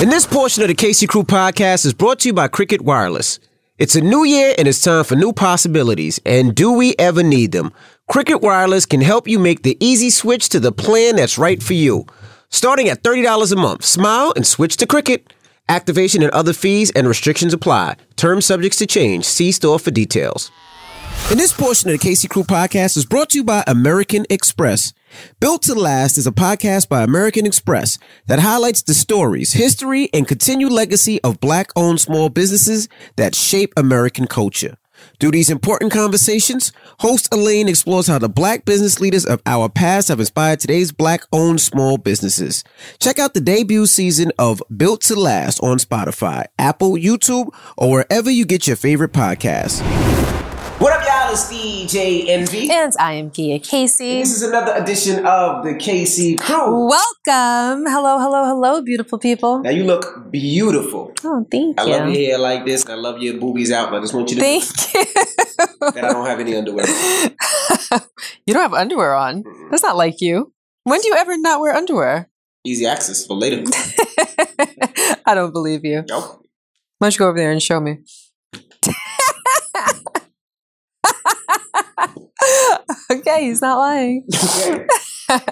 And this portion of the Casey Crew podcast is brought to you by Cricket Wireless. It's a new year and it's time for new possibilities. And do we ever need them? Cricket Wireless can help you make the easy switch to the plan that's right for you. Starting at $30 a month, smile and switch to Cricket. Activation and other fees and restrictions apply. Terms subjects to change. See store for details. And this portion of the Casey Crew podcast is brought to you by American Express. Built to Last is a podcast by American Express that highlights the stories, history, and continued legacy of black owned small businesses that shape American culture. Through these important conversations, host Elaine explores how the black business leaders of our past have inspired today's black owned small businesses. Check out the debut season of Built to Last on Spotify, Apple, YouTube, or wherever you get your favorite podcasts. What up, y'all? It's DJ Envy. And I am Gia Casey. This is another edition of the Casey Crew. Welcome. Hello, hello, hello, beautiful people. Now you look beautiful. Oh, thank I you. love your hair like this. and I love your boobies out. I just want you to Thank you. that I don't have any underwear. you don't have underwear on. That's not like you. When do you ever not wear underwear? Easy access for later. I don't believe you. Nope. Why don't you go over there and show me? okay, he's not lying.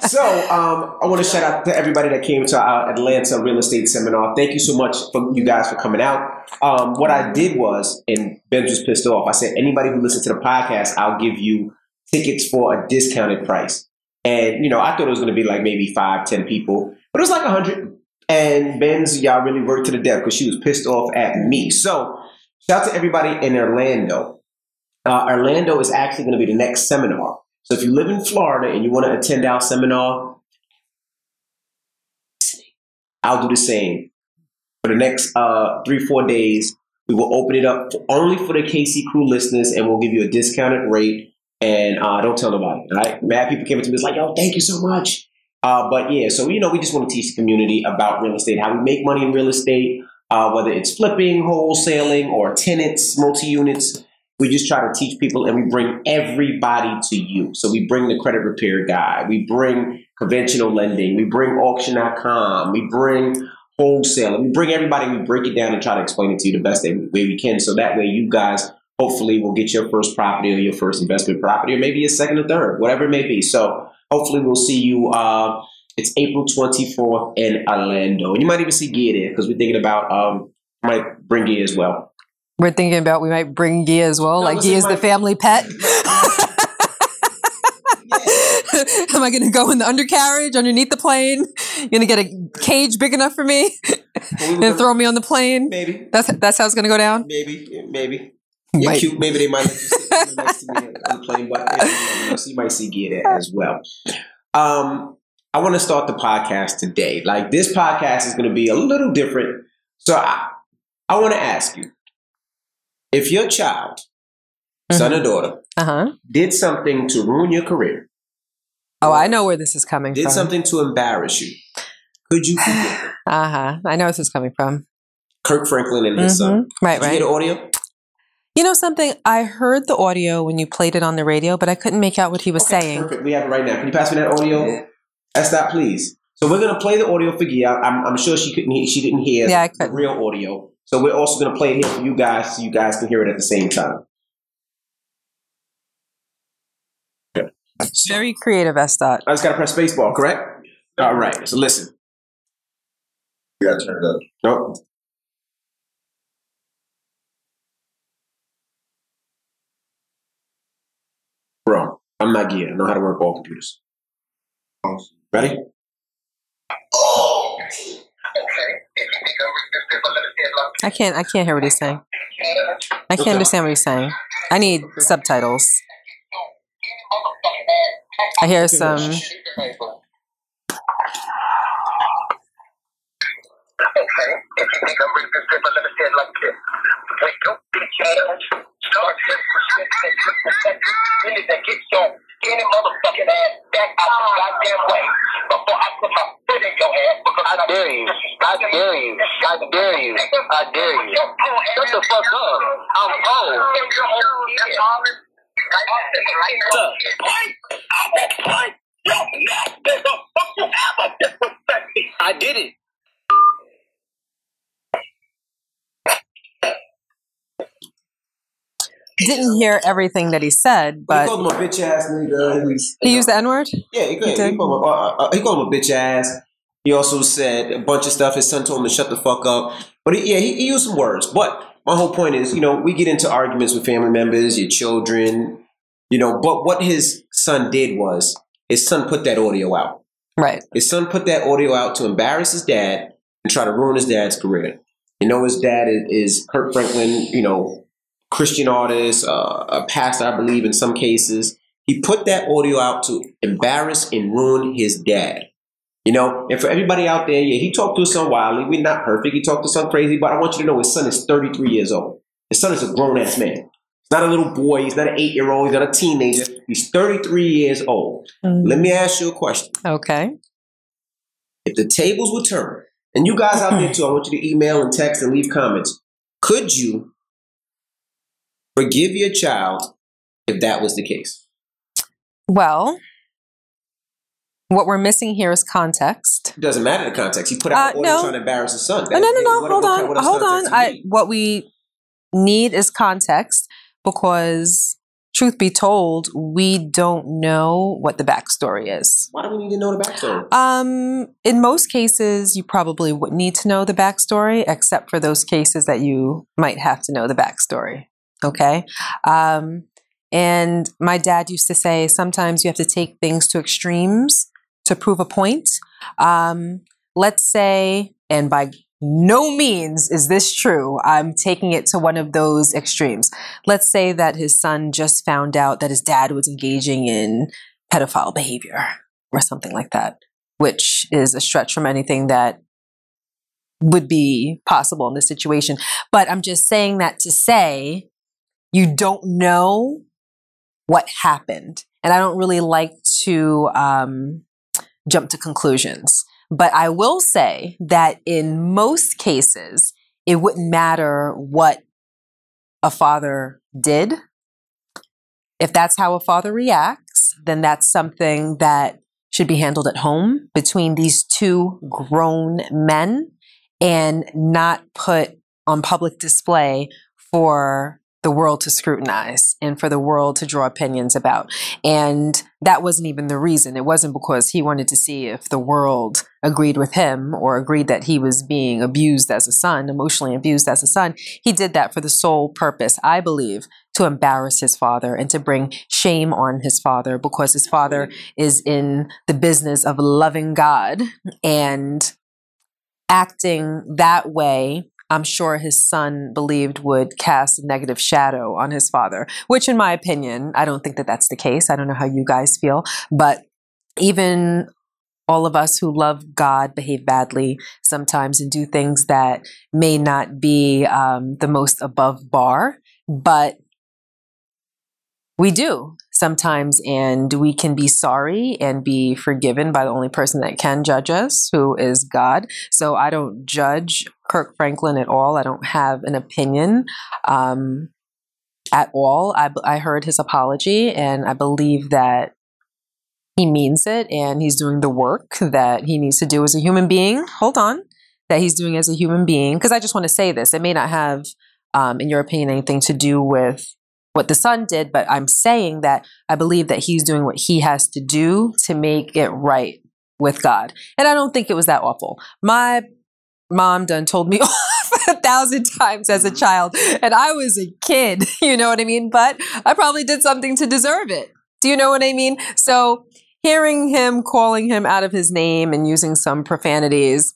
So um, I want to shout out to everybody that came to our Atlanta real estate seminar. Thank you so much for you guys for coming out. Um, what I did was, and Ben was pissed off. I said, anybody who listens to the podcast, I'll give you tickets for a discounted price. And you know, I thought it was going to be like maybe five, ten people, but it was like a hundred. And Ben's y'all really worked to the death because she was pissed off at me. So shout out to everybody in Orlando. Uh, Orlando is actually going to be the next seminar. So if you live in Florida and you want to attend our seminar, I'll do the same. For the next uh, three, four days, we will open it up only for the Casey Crew listeners and we'll give you a discounted rate. And uh, don't tell nobody. All right? Mad people came up to me, it's like, yo, thank you so much. Uh, but yeah, so you know, we just want to teach the community about real estate, how we make money in real estate, uh, whether it's flipping, wholesaling, or tenants, multi units. We just try to teach people, and we bring everybody to you. So we bring the credit repair guy, we bring conventional lending, we bring auction.com, we bring wholesale, we bring everybody. We break it down and try to explain it to you the best way we can. So that way, you guys hopefully will get your first property or your first investment property, or maybe a second or third, whatever it may be. So hopefully we'll see you. Uh, it's April 24th in Orlando. And you might even see Gia there because we're thinking about, um, might bring Gia as well. We're thinking about we might bring Gia as well. No, like Gia's my- the family pet. Am I going to go in the undercarriage underneath the plane? You going to get a cage big enough for me and throw me on the plane? Maybe, That's that's how it's going to go down. maybe, maybe. You're Might. cute. Maybe they might let you sit next to me on the plane, but you, know, so you might see Gia there as well. Um, I want to start the podcast today. Like this podcast is going to be a little different. So I, I want to ask you if your child, son or daughter, Uh huh. did something to ruin your career, Oh, I know where this is coming did from. something to embarrass you, could you forgive them? Uh huh. I know where this is coming from. Kirk Franklin and his son. Mhm. Right, Did you hear the audio? You know something? I heard the audio when you played it on the radio, but I couldn't make out what he was Okay, saying. Perfect. We have it right now. Can you pass me that audio? That's that, please. So we're gonna play the audio for Gia. I'm, I'm sure she couldn't. Hear, she didn't hear Yeah, I the couldn't. real audio. So we're also gonna play it here for you guys, so you guys can hear it at the same time. Very creative, S. Dot. I just gotta press spacebar, correct? All right. So listen. You gotta turn it up. Nope. Bro, I'm not Gia. I know how to work all computers. Ready? Oh! I can't. I can't hear what he's saying. I can't Okay. understand what he's saying. I need subtitles. I hear some. Okay, if you think I'm good, let me say it like this. When your bitch ass disrespecting really that gets your any motherfucking ass back out the goddamn way before I put my foot in your ass because I dare you. I dare you. I dare you. I dare you. Shut the fuck up. I'm old. I did it. Didn't hear everything that he said, But he called him a bitch ass nigga. He used the N word. Yeah, he, He he, did. called him, uh, uh, he called him a bitch ass. He also said a bunch of stuff. His son told him to shut the fuck up. But he, yeah, he, he used some words. But my whole point is, you know, we get into arguments with family members, your children, you know. But what his son did was his son put that audio out. Right. His son put that audio out to embarrass his dad and try to ruin his dad's career. You know, his dad is, is Kirk Franklin, you know, Christian artist, uh, a pastor, I believe, in some cases. He put that audio out to embarrass and ruin his dad. You know, and for everybody out there, yeah, he talked to his son wildly. We're not perfect. He talked to his son crazy, but I want you to know his son is 33 years old. His son is a grown ass man. He's not a little boy. He's not an eight year old. He's not a teenager. He's 33 years old. Let me ask you a question. Okay. If the tables would turn, and you guys out there too, I want you to email and text and leave comments. Could you forgive your child if that was the case? Well, what we're missing here is context. It doesn't matter the context. He put out Uh, an order no. trying to embarrass his son. No, no, no, no. Hold on. what Hold on. context do you I, what we need is context because, truth be told, we don't know what the backstory is. Why do we need to know the backstory? Um, in most cases, you probably wouldn't need to know the backstory, except for those cases that you might have to know the backstory. Okay. Um, and my dad used to say sometimes you have to take things to extremes to prove a point. Um, let's say, and by no means is this true. I'm taking it to one of those extremes. Let's say that his son just found out that his dad was engaging in pedophile behavior or something like that, which is a stretch from anything that would be possible in this situation. But I'm just saying that to say you don't know what happened. And I don't really like to um, jump to conclusions. But I will say that in most cases, it wouldn't matter what a father did. If that's how a father reacts, then that's something that should be handled at home between these two grown men and not put on public display for the world to scrutinize and for the world to draw opinions about. And that wasn't even the reason. It wasn't because he wanted to see if the world agreed with him or agreed that he was being abused as a son, emotionally abused as a son. He did that for the sole purpose, I believe, to embarrass his father and to bring shame on his father because his father is in the business of loving God and acting that way I'm sure his son believed would cast a negative shadow on his father, which, in my opinion, I don't think that that's the case. I don't know how you guys feel, but even all of us who love God behave badly sometimes and do things that may not be um, the most above bar, but we do sometimes, and we can be sorry and be forgiven by the only person that can judge us, who is God. So I don't judge Kirk Franklin at all. I don't have an opinion um, at all. I, I heard his apology, and I believe that he means it, and he's doing the work that he needs to do as a human being. Hold on, that he's doing as a human being. Because I just want to say this: it may not have, um, in your opinion, anything to do with what the son did, but I'm saying that I believe that he's doing what he has to do to make it right with God. And I don't think it was that awful. My mom done told me off a thousand times as a child, and I was a kid, you know what I mean? But I probably did something to deserve it. Do you know what I mean? So hearing him calling him out of his name and using some profanities,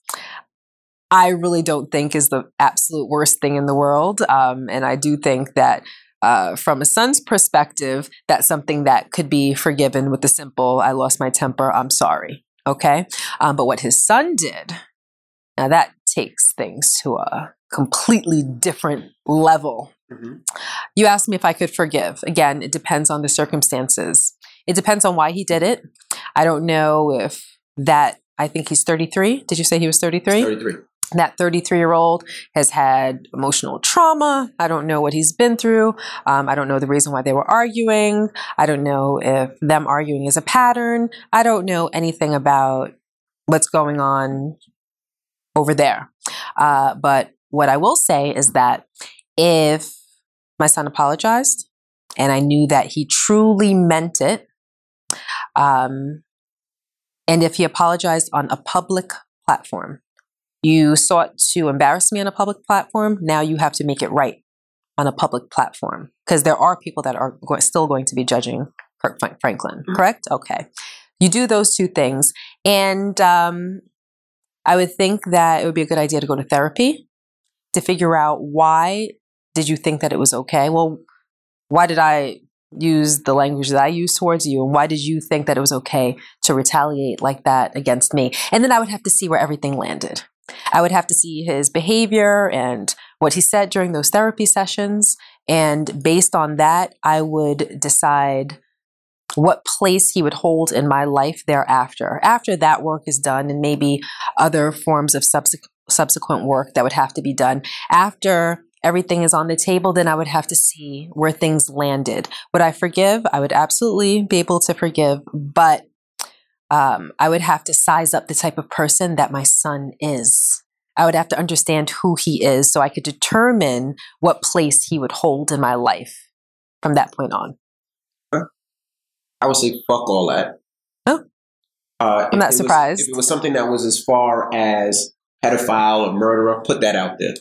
I really don't think is the absolute worst thing in the world. Um, and I do think that uh, from a son's perspective, that's something that could be forgiven with the simple, I lost my temper, I'm sorry. Okay. Um, but what his son did, now that takes things to a completely different level. Mhm. You asked me if I could forgive. Again, it depends on the circumstances. It depends on why he did it. I don't know if that, I think he's 33. Did you say he was 33? 33. that 33 year old has had emotional trauma. I don't know what he's been through. Um, I don't know the reason why they were arguing. I don't know if them arguing is a pattern. I don't know anything about what's going on over there. Uh, but what I will say is that if my son apologized and I knew that he truly meant it. Um, and if he apologized on a public platform, you sought to embarrass me on a public platform. Now you have to make it right on a public platform because there are people that are go- still going to be judging Kirk Franklin, mm-hmm. correct? Okay. You do those two things. And um, I would think that it would be a good idea to go to therapy to figure out why did you think that it was okay? Well, why did I use the language that I used towards you? And why did you think that it was okay to retaliate like that against me? And then I would have to see where everything landed. I would have to see his behavior and what he said during those therapy sessions. And based on that, I would decide what place he would hold in my life thereafter. After that work is done, and maybe other forms of subsequent subsequent work that would have to be done. After everything is on the table, then I would have to see where things landed. Would I forgive? I would absolutely be able to forgive, but um, I would have to size up the type of person that my son is. I would have to understand who he is so I could determine what place he would hold in my life from that point on. I would say fuck all that. Oh. Uh, I'm not surprised. Was, if it was something that was as far as pedophile or murderer, put that out there.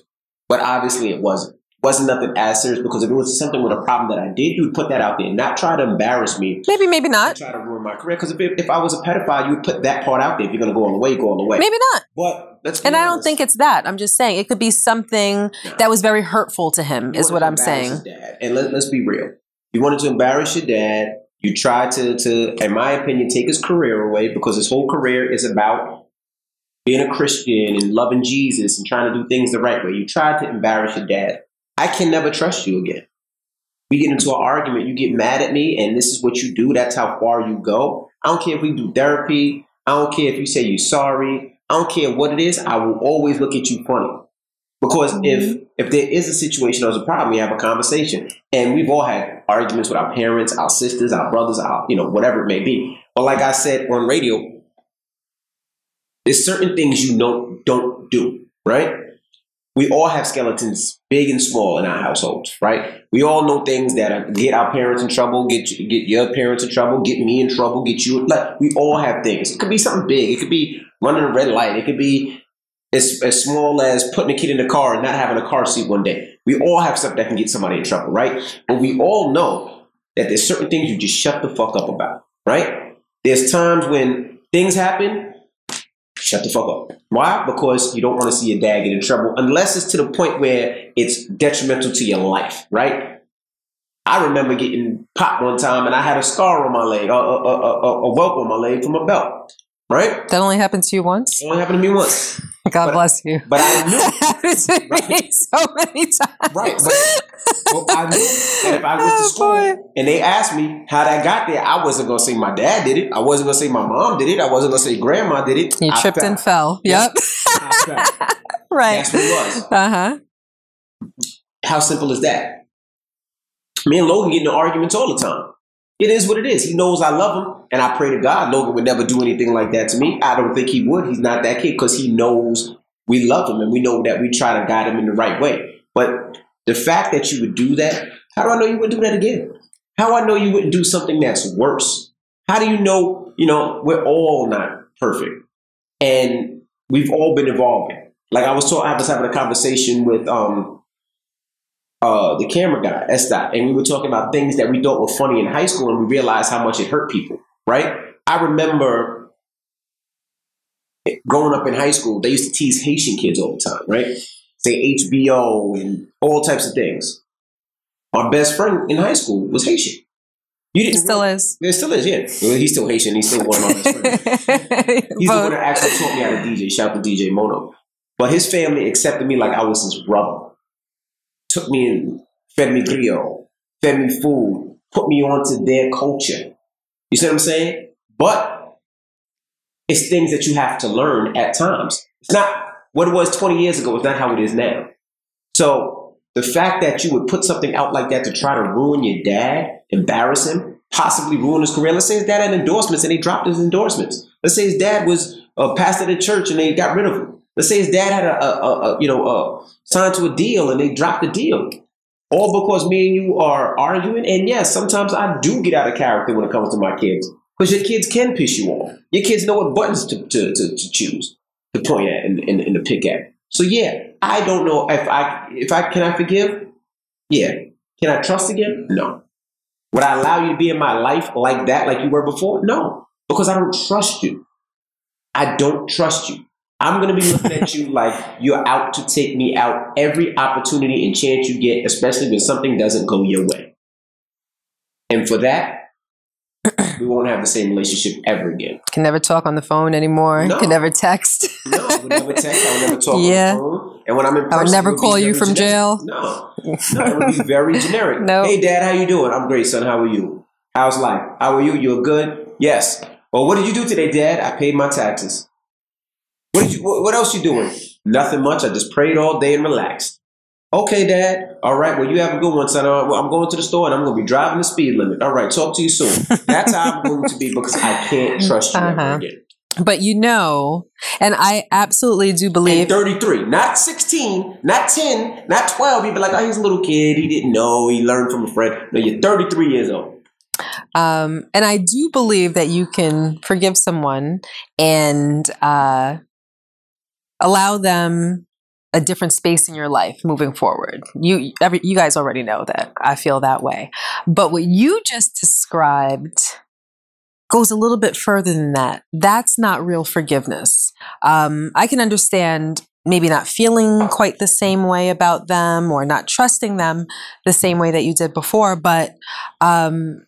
But obviously it wasn't. Wasn't nothing as serious because if it was something with a problem that I did, you would put that out there, not try to embarrass me. Maybe, maybe not. Try to ruin my career. Because if, if I was a pedophile, you would put that part out there. If you're going to go all the way, go all the way. Maybe not. But let's. and honest. I don't think it's that. I'm just saying it could be something no. that was very hurtful to him. You is what I'm saying. Dad, And let, let's be real. You wanted to embarrass your dad. You try to, to, in my opinion, take his career away because his whole career is about being a Christian and loving Jesus and trying to do things the right way. You tried to embarrass your dad. I can never trust you again. We get into an argument, you get mad at me, and this is what you do. That's how far you go. I don't care if we do therapy. I don't care if you say you're sorry. I don't care what it is. I will always look at you funny. Because mm-hmm. if if there is a situation or a problem, we have a conversation. And we've all had arguments with our parents, our sisters, our brothers, our, you know, whatever it may be. But like I said on radio, there's certain things you know don't do, right? We all have skeletons, big and small, in our households, right? We all know things that get our parents in trouble, get get your parents in trouble, get me in trouble, get you. Like we all have things. It could be something big. It could be running a red light. It could be as, as small as putting a kid in the car and not having a car seat one day. We all have stuff that can get somebody in trouble, right? But we all know that there's certain things you just shut the fuck up about, right? There's times when things happen shut the fuck up. Why? Because you don't want to see your dad get in trouble unless it's to the point where it's detrimental to your life, right? I remember getting popped one time and I had a scar on my leg, a, a, a, a welt on my leg from a belt, right? That only happened to you once? It only happened to me once. God but, bless you. But I knew. right? so many times. Right. But, well, I knew that if I went to oh, school oh, and they asked me how that got there, I wasn't going to say my dad did it. I wasn't going to say my mom did it. I wasn't going to say grandma did it. You I tripped fell. and fell. Yep. right. That's what it was. Uh huh. How simple is that? Me and Logan get into arguments all the time. It is what it is. He knows I love him, and I pray to God Logan would never do anything like that to me. I don't think he would. He's not that kid because he knows we love him and we know that we try to guide him in the right way. But the fact that you would do that, how do I know you wouldn't do that again? How I know you wouldn't do something that's worse? How do you know, you know, we're all not perfect. And we've all been evolving. Like I was talking, I was having a conversation with um uh, the camera guy, Estat, and we were talking about things that we thought were funny in high school, and we realized how much it hurt people. Right? I remember growing up in high school, they used to tease Haitian kids all the time, right? Say HBO and all types of things. Our best friend in high school was Haitian. You didn't still really, is. It still is, yeah. Well, he's still Haitian. He's still one of my best friends. he's the one that actually taught me how to DJ. Shout out to DJ Mono. But his family accepted me like I was his brother took me in, fed me griot, fed me food, put me onto their culture. You see what I'm saying? But it's things that you have to learn at times. It's not what it was 20 years ago, it's not how it is now. So the fact that you would put something out like that to try to ruin your dad, embarrass him, possibly ruin his career. Let's say his dad had endorsements and they dropped his endorsements. Let's say his dad was a pastor at the church and they got rid of him. Let's say his dad had a, a, a, a you know a, signed to a deal and they dropped the deal. all because me and you are arguing. And yes, sometimes I do get out of character when it comes to my kids. Because your kids can piss you off. Your kids know what buttons to, to, to, to choose, to point at and, and, and to pick at. So yeah, I don't know if I if I can I forgive? Yeah. Can I trust again? No. Would I allow you to be in my life like that, like you were before? No. Because I don't trust you. I don't trust you. I'm going to be looking at you like you're out to take me out every opportunity and chance you get, especially when something doesn't go your way. And for that, we won't have the same relationship ever again. Can never talk on the phone anymore. No. Can never text. No, never text. I would never talk Yeah. on the phone. And when I'm in person, I would never call you from generic. jail. No, no, it would be very generic. No. Hey, Dad, how you doing? I'm great, son. How are you? How's life? How are you? You're good. Yes. Well, what did you do today, Dad? I paid my taxes. What did you? What, what else you doing? Nothing much. I just prayed all day and relaxed. Okay, Dad. All right. Well, you have a good one, son. Well, I'm going to the store and I'm going to be driving the speed limit. All right. Talk to you soon. That's how I'm going to be because I can't trust you ever Uh-huh. again. but you know, and I absolutely do And believe 33, not 16, not 10, not 12. You'd be like, oh, he's a little kid. He didn't know. He learned from a friend. No, you're 33 years old. Um, and I do believe that you can forgive someone and uh, allow them a different space in your life moving forward. You, every, you guys already know that I feel that way. But what you just described goes a little bit further than that. That's not real forgiveness. Um, I can understand maybe not feeling quite the same way about them or not trusting them the same way that you did before, but um,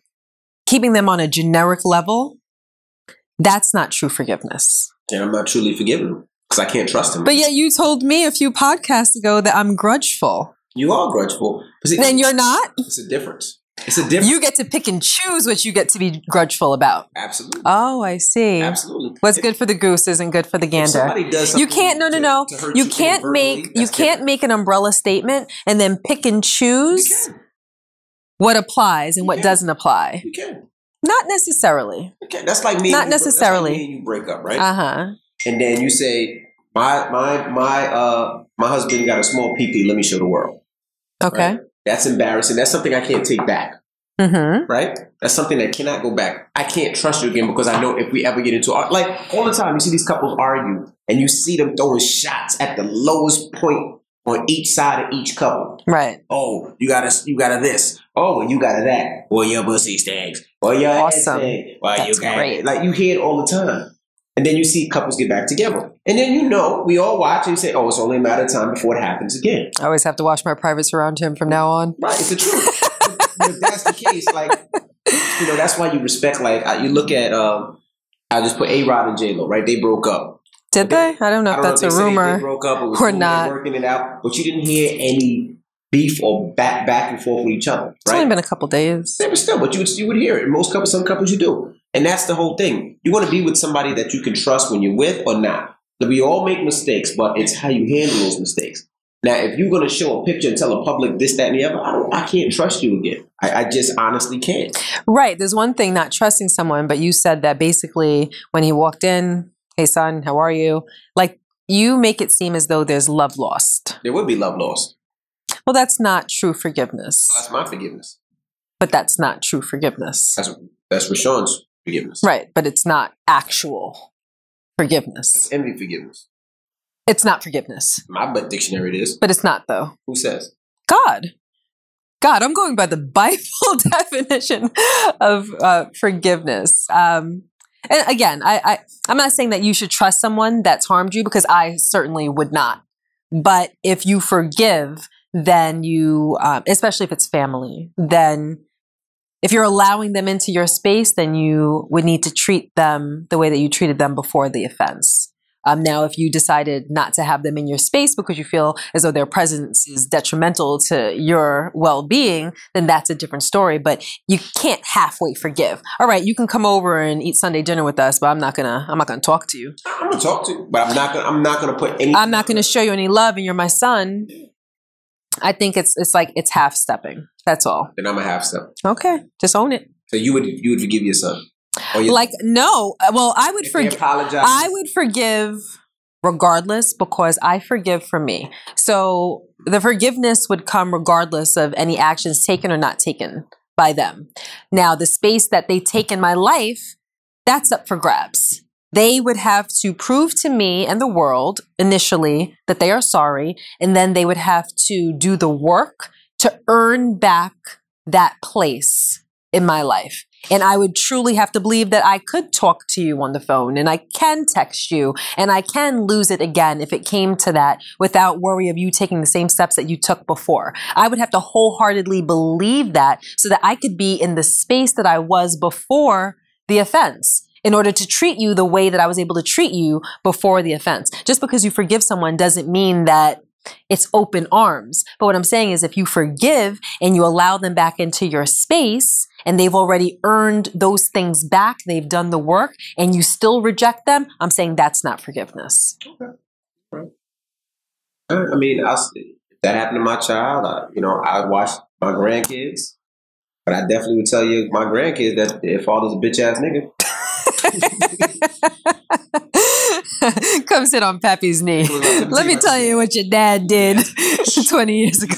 keeping them on a generic level, that's not true forgiveness. And I'm not truly forgiving him because I can't trust him. But yet you told me a few podcasts ago that I'm grudgeful. you are grudgeful. See, Then you're not? It's a difference. It's a difference. You get to pick and choose what you get to be grudgeful about. Absolutely. Oh, I see. Absolutely. What's If- good for the goose isn't good for the gander. somebody does You can't no no no. to You can't make you can't different. make an umbrella statement and then pick and choose what applies and You what can. doesn't apply. You can. Not necessarily. Okay, that's like me. Not that's like necessarily. me and you break up, right? Uh-huh. And then you say, "My my my uh my husband got a small PP. Let me show the world." Okay. Right? That's embarrassing. That's something I can't take back. Mhm. Right? That's something that cannot go back. I can't trust you again because I know if we ever get into like all the time, you see these couples argue and you see them throwing shots at the lowest point on each side of each couple. Right. Oh, you got to you got to this. Oh, you got to that. Or your pussy stinks. Or your Awesome. stink. Or you got great. Like you hear it all the time. And then you see couples get back together. And then you know, we all watch and say, oh, it's only a matter of time before it happens again. I always have to watch my privates around him from now on. Right, it's the truth. But if that's the case, like, you know, that's why you respect, like, you look at, um, I just put A Rod and J Lo, right? They broke up. Did they? I don't know I if don't that's know a if said rumor. Broke up or, not. working it out, but you didn't hear any beef or back back and forth with each other, Right? It's only been a couple days. Yeah, but still, but you would, you would hear it. Most couples, some couples, you do, and that's the whole thing. You want to be with somebody that you can trust when you're with, or not. We all make mistakes, but it's how you handle those mistakes. Now, if you're going to show a picture and tell the public this, that, and the other, I, I can't trust you again. I, I just honestly can't. Right. There's one thing not trusting someone, but you said that basically when he walked in, hey son, how are you? Like you make it seem as though there's love lost. There would be love lost. Well, that's not true forgiveness. That's my forgiveness. But that's not true forgiveness. That's that's Rashawn's forgiveness. Right. But it's not actual forgiveness. It's envy forgiveness. It's not forgiveness. My butt dictionary it is. But it's not though. Who says? God. God, I'm going by the Bible definition of uh, forgiveness. Um, and again, I, I, I'm not saying that you should trust someone that's harmed you because I certainly would not. But if you forgive, then you, um, especially if it's family, then if you're allowing them into your space, then you would need to treat them the way that you treated them before the offense. Um, now, if you decided not to have them in your space because you feel as though their presence is detrimental to your well-being, then that's a different story. But you can't halfway forgive. All right, you can come over and eat Sunday dinner with us, but I'm not gonna. I'm not gonna talk to you. I'm gonna talk to you, but I'm not gonna. I'm not gonna put any. I'm not gonna show you any love, and you're my son. I think it's it's like it's half stepping. That's all. Then I'm a half step. Okay, just own it. So you would you would forgive your son? Or your, Like no, uh, well, I would forgive. I would forgive regardless because I forgive for me. So the forgiveness would come regardless of any actions taken or not taken by them. Now, the space that they take in my life, that's up for grabs. They would have to prove to me and the world initially that they are sorry, and then they would have to do the work to earn back that place in my life. And I would truly have to believe that I could talk to you on the phone and I can text you and I can lose it again if it came to that without worry of you taking the same steps that you took before. I would have to wholeheartedly believe that so that I could be in the space that I was before the offense in order to treat you the way that I was able to treat you before the offense. Just because you forgive someone doesn't mean that it's open arms. But what I'm saying is if you forgive and you allow them back into your space and they've already earned those things back, they've done the work and you still reject them, I'm saying that's not forgiveness. Okay. I mean, I, that happened to my child, I, you know, I watch my grandkids, but I definitely would tell you, my grandkids, that their father's a bitch ass nigga. Come sit on Pappy's knee. Let me tell you what your dad did 20 years ago.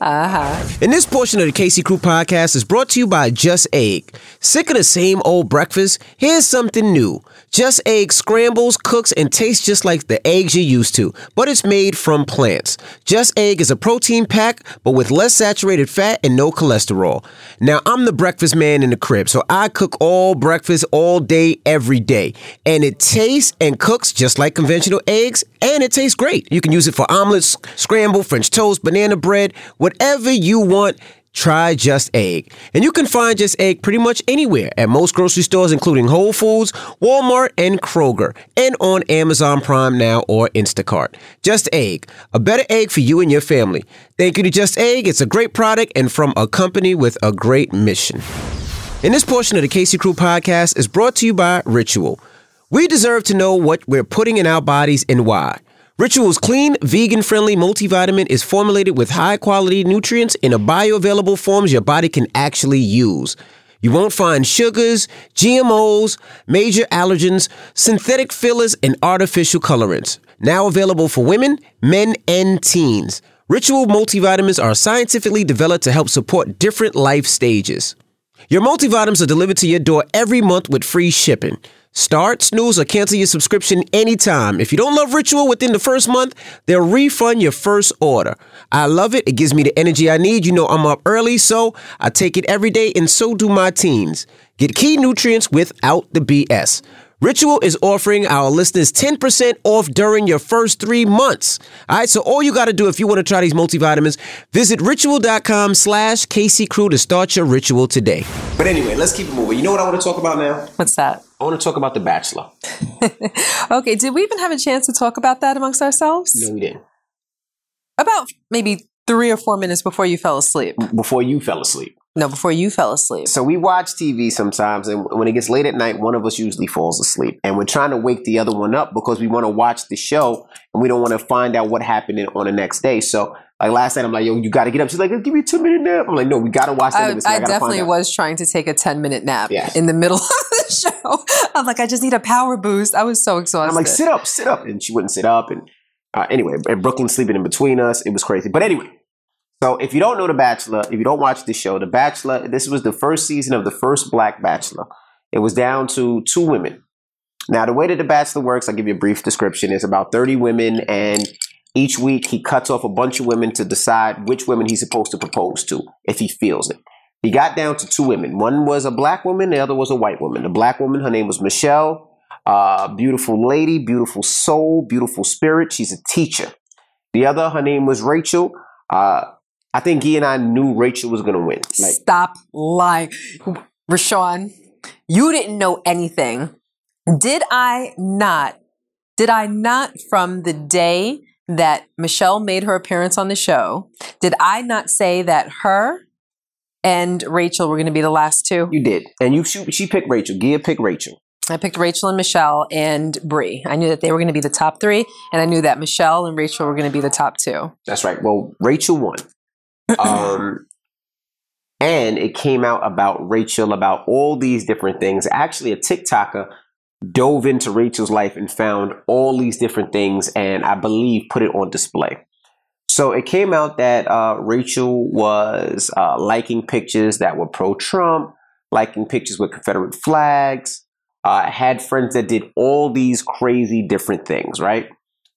Uh-huh. And this portion of the Casey Crew podcast is brought to you by Just Egg. Sick of the same old breakfast? Here's something new. Just Egg scrambles, cooks, and tastes just like the eggs you're used to, but it's made from plants. Just Egg is a protein pack, but with less saturated fat and no cholesterol. Now, I'm the breakfast man in the crib, so I cook all breakfast all day, every day. And it tastes and cooks just like conventional eggs, and it tastes great. You can use it for omelets, scramble, French toast, banana bread, whatever you want try Just Egg. And you can find Just Egg pretty much anywhere at most grocery stores, including Whole Foods, Walmart, and Kroger, and on Amazon Prime Now or Instacart. Just Egg, a better egg for you and your family. Thank you to Just Egg. It's a great product and from a company with a great mission. And this portion of the Casey Crew podcast is brought to you by Ritual. We deserve to know what we're putting in our bodies and why. Ritual's clean, vegan friendly multivitamin is formulated with high quality nutrients in a bioavailable forms your body can actually use. You won't find sugars, GMOs, major allergens, synthetic fillers, and artificial colorants. Now available for women, men, and teens. Ritual multivitamins are scientifically developed to help support different life stages. Your multivitamins are delivered to your door every month with free shipping. Start, snooze, or cancel your subscription anytime. If you don't love Ritual within the first month, they'll refund your first order. I love it. It gives me the energy I need. You know, I'm up early, so I take it every day, and so do my teens. Get key nutrients without the BS. Ritual is offering our listeners 10% off during your first three months. All right, so all you got to do if you want to try these multivitamins, visit ritual.com slash Casey Crew to start your ritual today. But anyway, let's keep it moving. You know what I want to talk about now? What's that? I want to talk about The Bachelor. okay, did we even have a chance to talk about that amongst ourselves? No, we didn't. About maybe three or four minutes before you fell asleep. Before you fell asleep. No, before you fell asleep. So we watch TV sometimes, and when it gets late at night, one of us usually falls asleep, and we're trying to wake the other one up because we want to watch the show, and we don't want to find out what happened on the next day. So, like last night, I'm like, "Yo, you got to get up." She's like, "Give me a two minute nap." I'm like, "No, we got to watch the I. I definitely was trying to take a 10 minute nap Yeah. in the middle of the show. I'm like, I just need a power boost. I was so exhausted. I'm like, "Sit up, sit up," and she wouldn't sit up. And uh, anyway, and Brooklyn sleeping in between us. It was crazy. But anyway, so if you don't know The Bachelor, if you don't watch the show, The Bachelor, this was the first season of the first Black Bachelor. It was down to two women. Now, the way that The Bachelor works, I'll give you a brief description. It's about 30 women, and each week he cuts off a bunch of women to decide which women he's supposed to propose to if he feels it. He got down to two women. One was a black woman, the other was a white woman. The black woman, her name was Michelle. Uh, beautiful lady, beautiful soul, beautiful spirit. She's a teacher. The other, her name was Rachel. Uh, I think he and I knew Rachel was going to win. Like, Stop lying. Rashawn, you didn't know anything. Did I not? Did I not from the day that Michelle made her appearance on the show, did I not say that her and Rachel were going to be the last two? you did, and you she, she picked Rachel. Gia picked Rachel. I picked Rachel and Michelle and Brie. I knew that they were going to be the top three, and I knew that Michelle and Rachel were going to be the top two. That's right. Well, Rachel won. Um, and it came out about Rachel, about all these different things. Actually, a TikToker dove into Rachel's life and found all these different things, and I believe put it on display. So it came out that uh, Rachel was uh, liking pictures that were pro Trump, liking pictures with Confederate flags, uh, had friends that did all these crazy different things, right?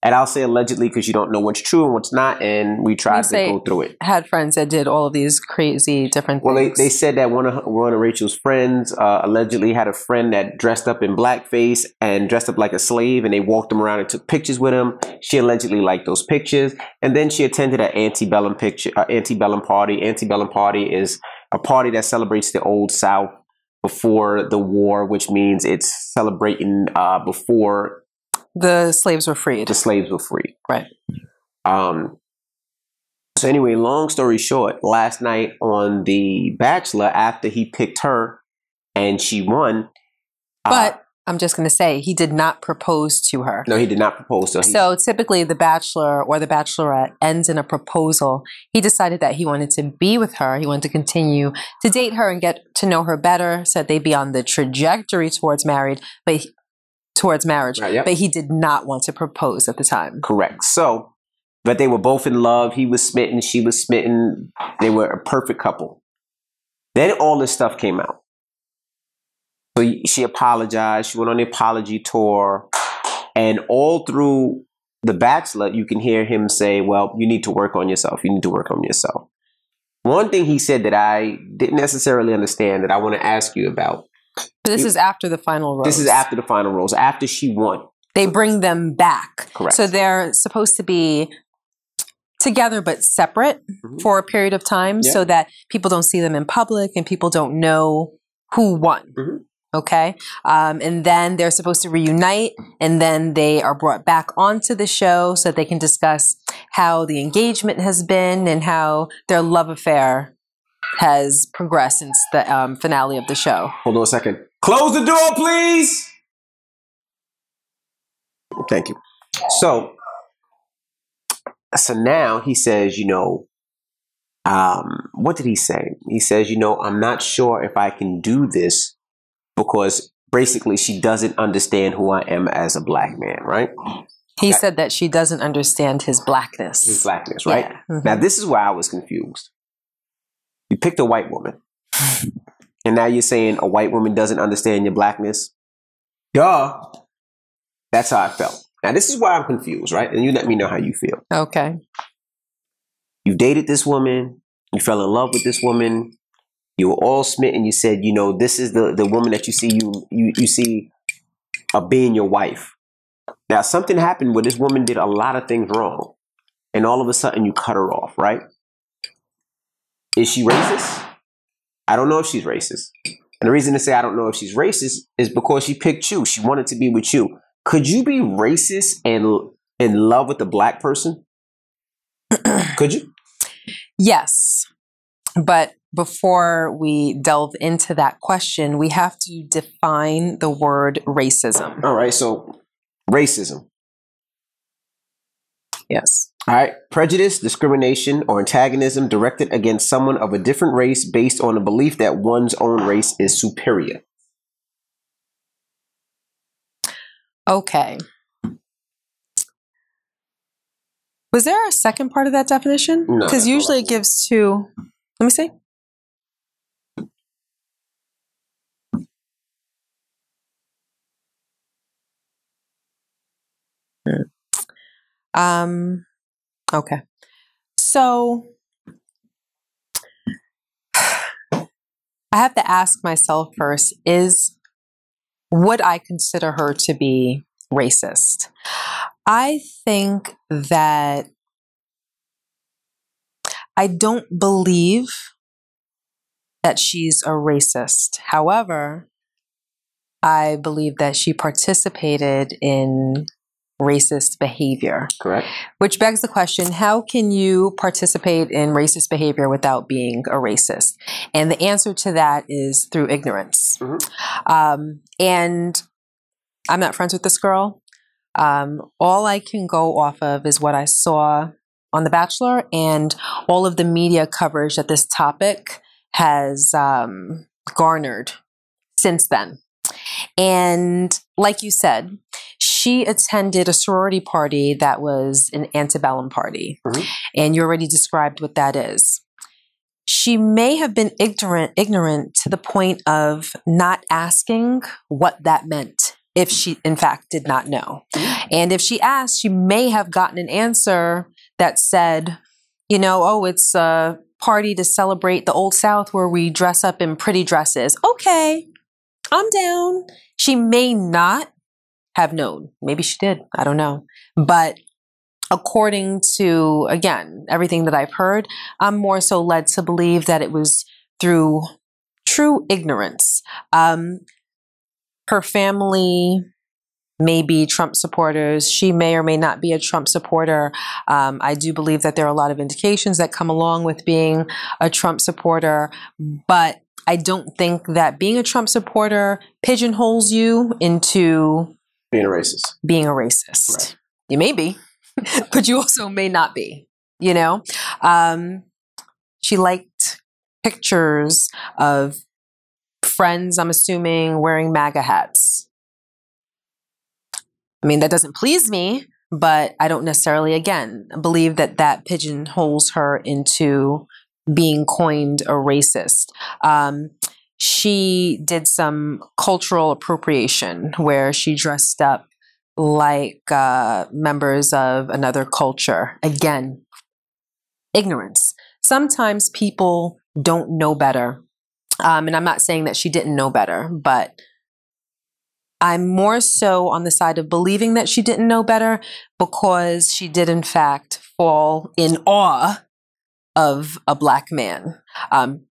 And I'll say allegedly because you don't know what's true and what's not, and we tried to go through it. Had friends that did all of these crazy different things. Well, they, they said that one of one of Rachel's friends uh, allegedly had a friend that dressed up in blackface and dressed up like a slave, and they walked him around and took pictures with him. She allegedly liked those pictures, and then she attended an antebellum picture, uh, antebellum party. Antebellum party is a party that celebrates the old South before the war, which means it's celebrating uh, before the slaves were freed. the slaves were free. Right. Um. So anyway, long story short, last night on The Bachelor, after he picked her and she won, uh, But I'm just going to say he did not propose to her. no, he did not propose. to he, So typically, the bachelor or the bachelorette ends in a proposal. He decided that he wanted to be with her. He wanted to continue to date her and get to know her better, so that they'd be on the trajectory towards married, but he- towards marriage. Right, yep. But he did not want to propose at the time. correct. So, but they were both in love. He was smitten. She was smitten. They were a perfect couple. Then all this stuff came out. So she apologized. She went on the apology tour, and all through The Bachelor, you can hear him say, "Well, you need to work on yourself. You need to work on yourself." One thing he said that I didn't necessarily understand that I want to ask you about. This is after the final rose. This is after the final rose, after she won. they bring them back. Correct. So they're supposed to be together but separate Mhm. for a period of time Yeah. so that people don't see them in public and people don't know who won. Mhm. Okay. Um, and then they're supposed to reunite and then they are brought back onto the show so that they can discuss how the engagement has been and how their love affair has progressed since the um, finale of the show. Hold on a second. Close the door, please. Thank you. So, so now he says, you know, um, what did he say? He says, you know, I'm not sure if I can do this because basically she doesn't understand who I am as a black man, right? He said that she doesn't understand his blackness. His blackness, right? Yeah. Mhm. Now, this is where I was confused. You picked a white woman, and now you're saying a white woman doesn't understand your blackness? Duh. That's how I felt. Now, this is why I'm confused, right? And you let me know how you feel. Okay. You dated this woman, you fell in love with this woman, you were all smitten. You said, you know, this is the, the woman that you see you you, you see uh, being your wife. Now, something happened where this woman did a lot of things wrong, and all of a sudden you cut her off, right? Is she racist? I don't know if she's racist. And the reason to say I don't know if she's racist is because she picked you. She wanted to be with you. Could you be racist and in love with a black person? Could you? Yes. But before we delve into that question, we have to define the word racism. All right. So, racism. Yes. All right. Prejudice, discrimination, or antagonism directed against someone of a different race based on the belief that one's own race is superior. Okay. Was there a second part of that definition? Because all usually it gives two. Let me see. Um, okay. So I have to ask myself first is would I consider her to be racist? I think that I don't believe that she's a racist. However, I believe that she participated in racist behavior. Correct. Which begs the question how can you participate in racist behavior without being a racist? And the answer to that is through ignorance. Mhm. Um, and I'm not friends with this girl. Um, all I can go off of is what I saw on The Bachelor and all of the media coverage that this topic has um, garnered since then. And like you said, she attended a sorority party that was an antebellum party. Mhm. And you already described what that is. She may have been ignorant, ignorant to the point of not asking what that meant if she, in fact, did not know. And if she asked, she may have gotten an answer that said, you know, oh, it's a party to celebrate the Old South where we dress up in pretty dresses. Okay, I'm down. She may not have known. Maybe she did. I don't know. But according to, again, everything that I've heard, I'm more so led to believe that it was through true ignorance. Um, her family may be Trump supporters. She may or may not be a Trump supporter. Um, I do believe that there are a lot of indications that come along with being a Trump supporter, but I don't think that being a Trump supporter pigeonholes you into Being a racist. being a racist. Right. You may be, but you also may not be. You know, um, she liked pictures of friends. I'm assuming wearing MAGA hats. I mean, that doesn't please me, but I don't necessarily, again, believe that that pigeonholes her into being coined a racist. Um, she did some cultural appropriation where she dressed up like uh, members of another culture. Again, ignorance. Sometimes people don't know better. Um, and I'm not saying that she didn't know better, but I'm more so on the side of believing that she didn't know better because she did, in fact, fall in awe of a black man. Um,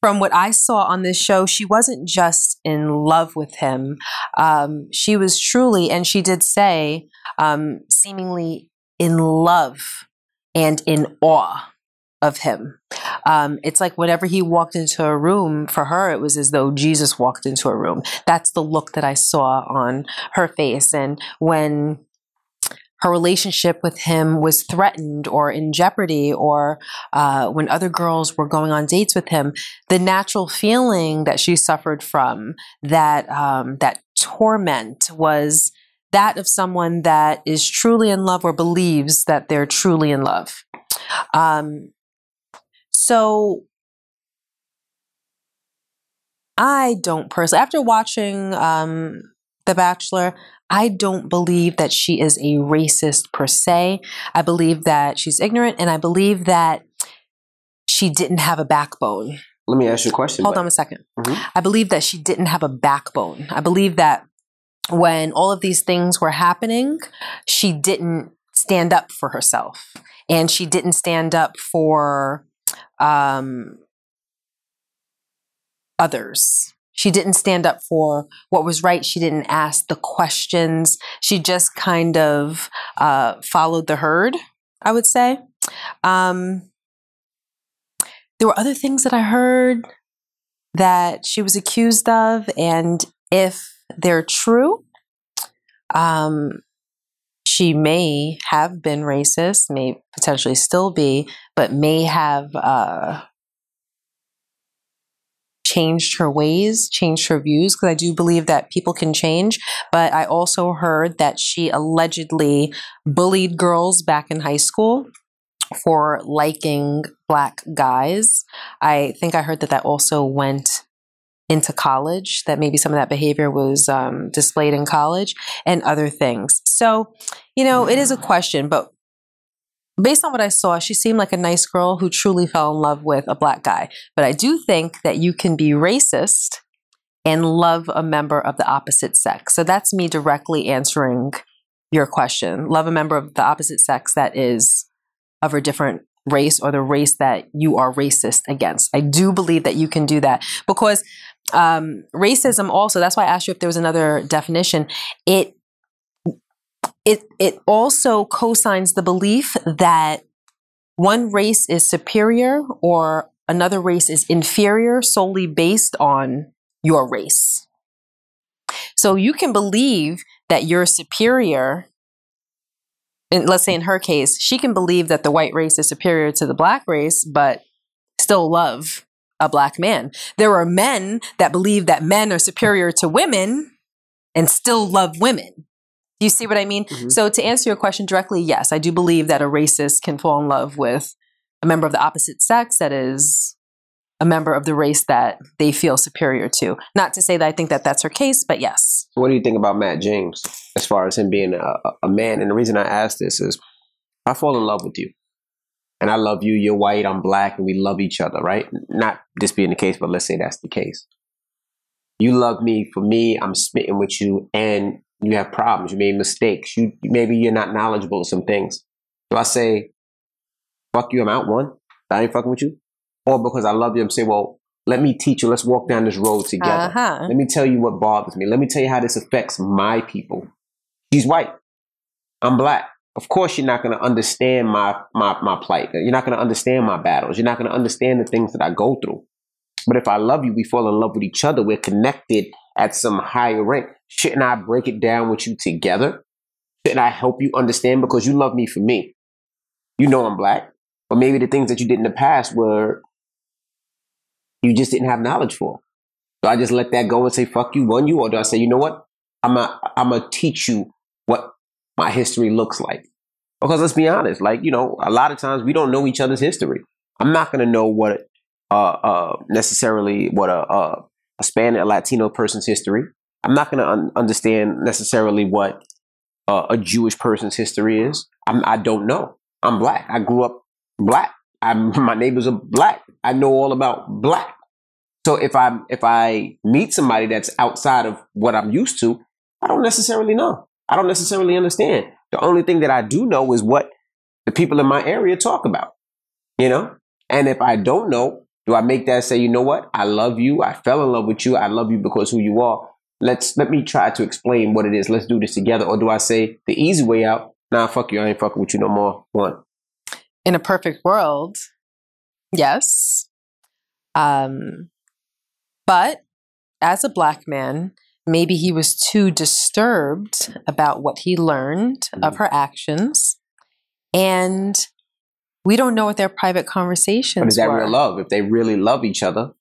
from what I saw on this show, she wasn't just in love with him. Um, she was truly, and she did say, um, seemingly in love and in awe of him. Um, it's like whenever he walked into a room, for her, it was as though Jesus walked into a room. That's the look that I saw on her face. And when her relationship with him was threatened or in jeopardy, or uh, when other girls were going on dates with him, the natural feeling that she suffered from that um, that torment was that of someone that is truly in love or believes that they're truly in love. Um, so I don't personally, after watching um, The Bachelor, I don't believe that she is a racist per se. I believe that she's ignorant and I believe that she didn't have a backbone. Let me ask you a question. Hold but- on a 2nd Mhm. I believe that she didn't have a backbone. I believe that when all of these things were happening, she didn't stand up for herself and she didn't stand up for um, others. She didn't stand up for what was right. She didn't ask the questions. She just kind of uh, followed the herd, I would say. Um, there were other things that I heard that she was accused of, and if they're true, um, she may have been racist, may potentially still be, but may have uh, changed her ways, changed her views, because I do believe that people can change. But I also heard that she allegedly bullied girls back in high school for liking black guys. I think I heard that that also went into college, that maybe some of that behavior was um, displayed in college and other things. So, you know, it is a question, but based on what I saw, she seemed like a nice girl who truly fell in love with a black guy. But I do think that you can be racist and love a member of the opposite sex. So that's me directly answering your question. Love a member of the opposite sex that is of a different race or the race that you are racist against. I do believe that you can do that because um, racism also, that's why I asked you if there was another definition. It it it also cosigns the belief that one race is superior or another race is inferior solely based on your race. So you can believe that you're superior. And let's say in her case, she can believe that the white race is superior to the black race, but still love a black man. There are men that believe that men are superior to women and still love women. Do you see what I mean? Mhm. So, to answer your question directly, yes, I do believe that a racist can fall in love with a member of the opposite sex that is a member of the race that they feel superior to. Not to say that I think that that's her case, but yes. What do you think about Matt James as far as him being a, a- a man? And the reason I ask this is I fall in love with you. And I love you, you're white, I'm black, and we love each other, right? Not this being the case, but let's say that's the case. You love me for me, I'm smitten with you, and you have problems, you made mistakes, you maybe you're not knowledgeable of some things. Do I say, fuck you, I'm out one? I ain't fucking with you? Or because I love you, I'm saying, well, let me teach you, let's walk down this road together. Uh huh. Let me tell you what bothers me. Let me tell you how this affects my people. She's white. I'm black. Of course, you're not going to understand my, my, my plight. You're not going to understand my battles. You're not going to understand the things that I go through. But if I love you, we fall in love with each other. We're connected at some higher rank. Shouldn't I break it down with you together? Shouldn't I help you understand because you love me for me? You know I'm black. But maybe the things that you did in the past were you just didn't have knowledge for. Do I just let that go and say "fuck you"? run you, or do I say, you know what? I'm a, I'm gonna teach you what my history looks like. Because let's be honest, like you know, a lot of times we don't know each other's history. I'm not gonna know what uh, uh, necessarily what a, a a Spanish, a Latino person's history. I'm not gonna un- understand necessarily what uh, a Jewish person's history is. I'm, I don't know. I'm black. I grew up black. I'm, my neighbors are black. I know all about black. So if I if I meet somebody that's outside of what I'm used to, I don't necessarily know. I don't necessarily understand. The only thing that I do know is what the people in my area talk about. You know? And if I don't know, do I make that say, you know what? I love you. I fell in love with you. I love you because who you are. Let's let me try to explain what it is. Let's do this together. Or do I say the easy way out? Nah, fuck you. I ain't fucking with you no more. One. In a perfect world, yes. Um, but as a black man, maybe he was too disturbed about what he learned of her actions. And we don't know what their private conversations But is that were. real love? If they really love each other,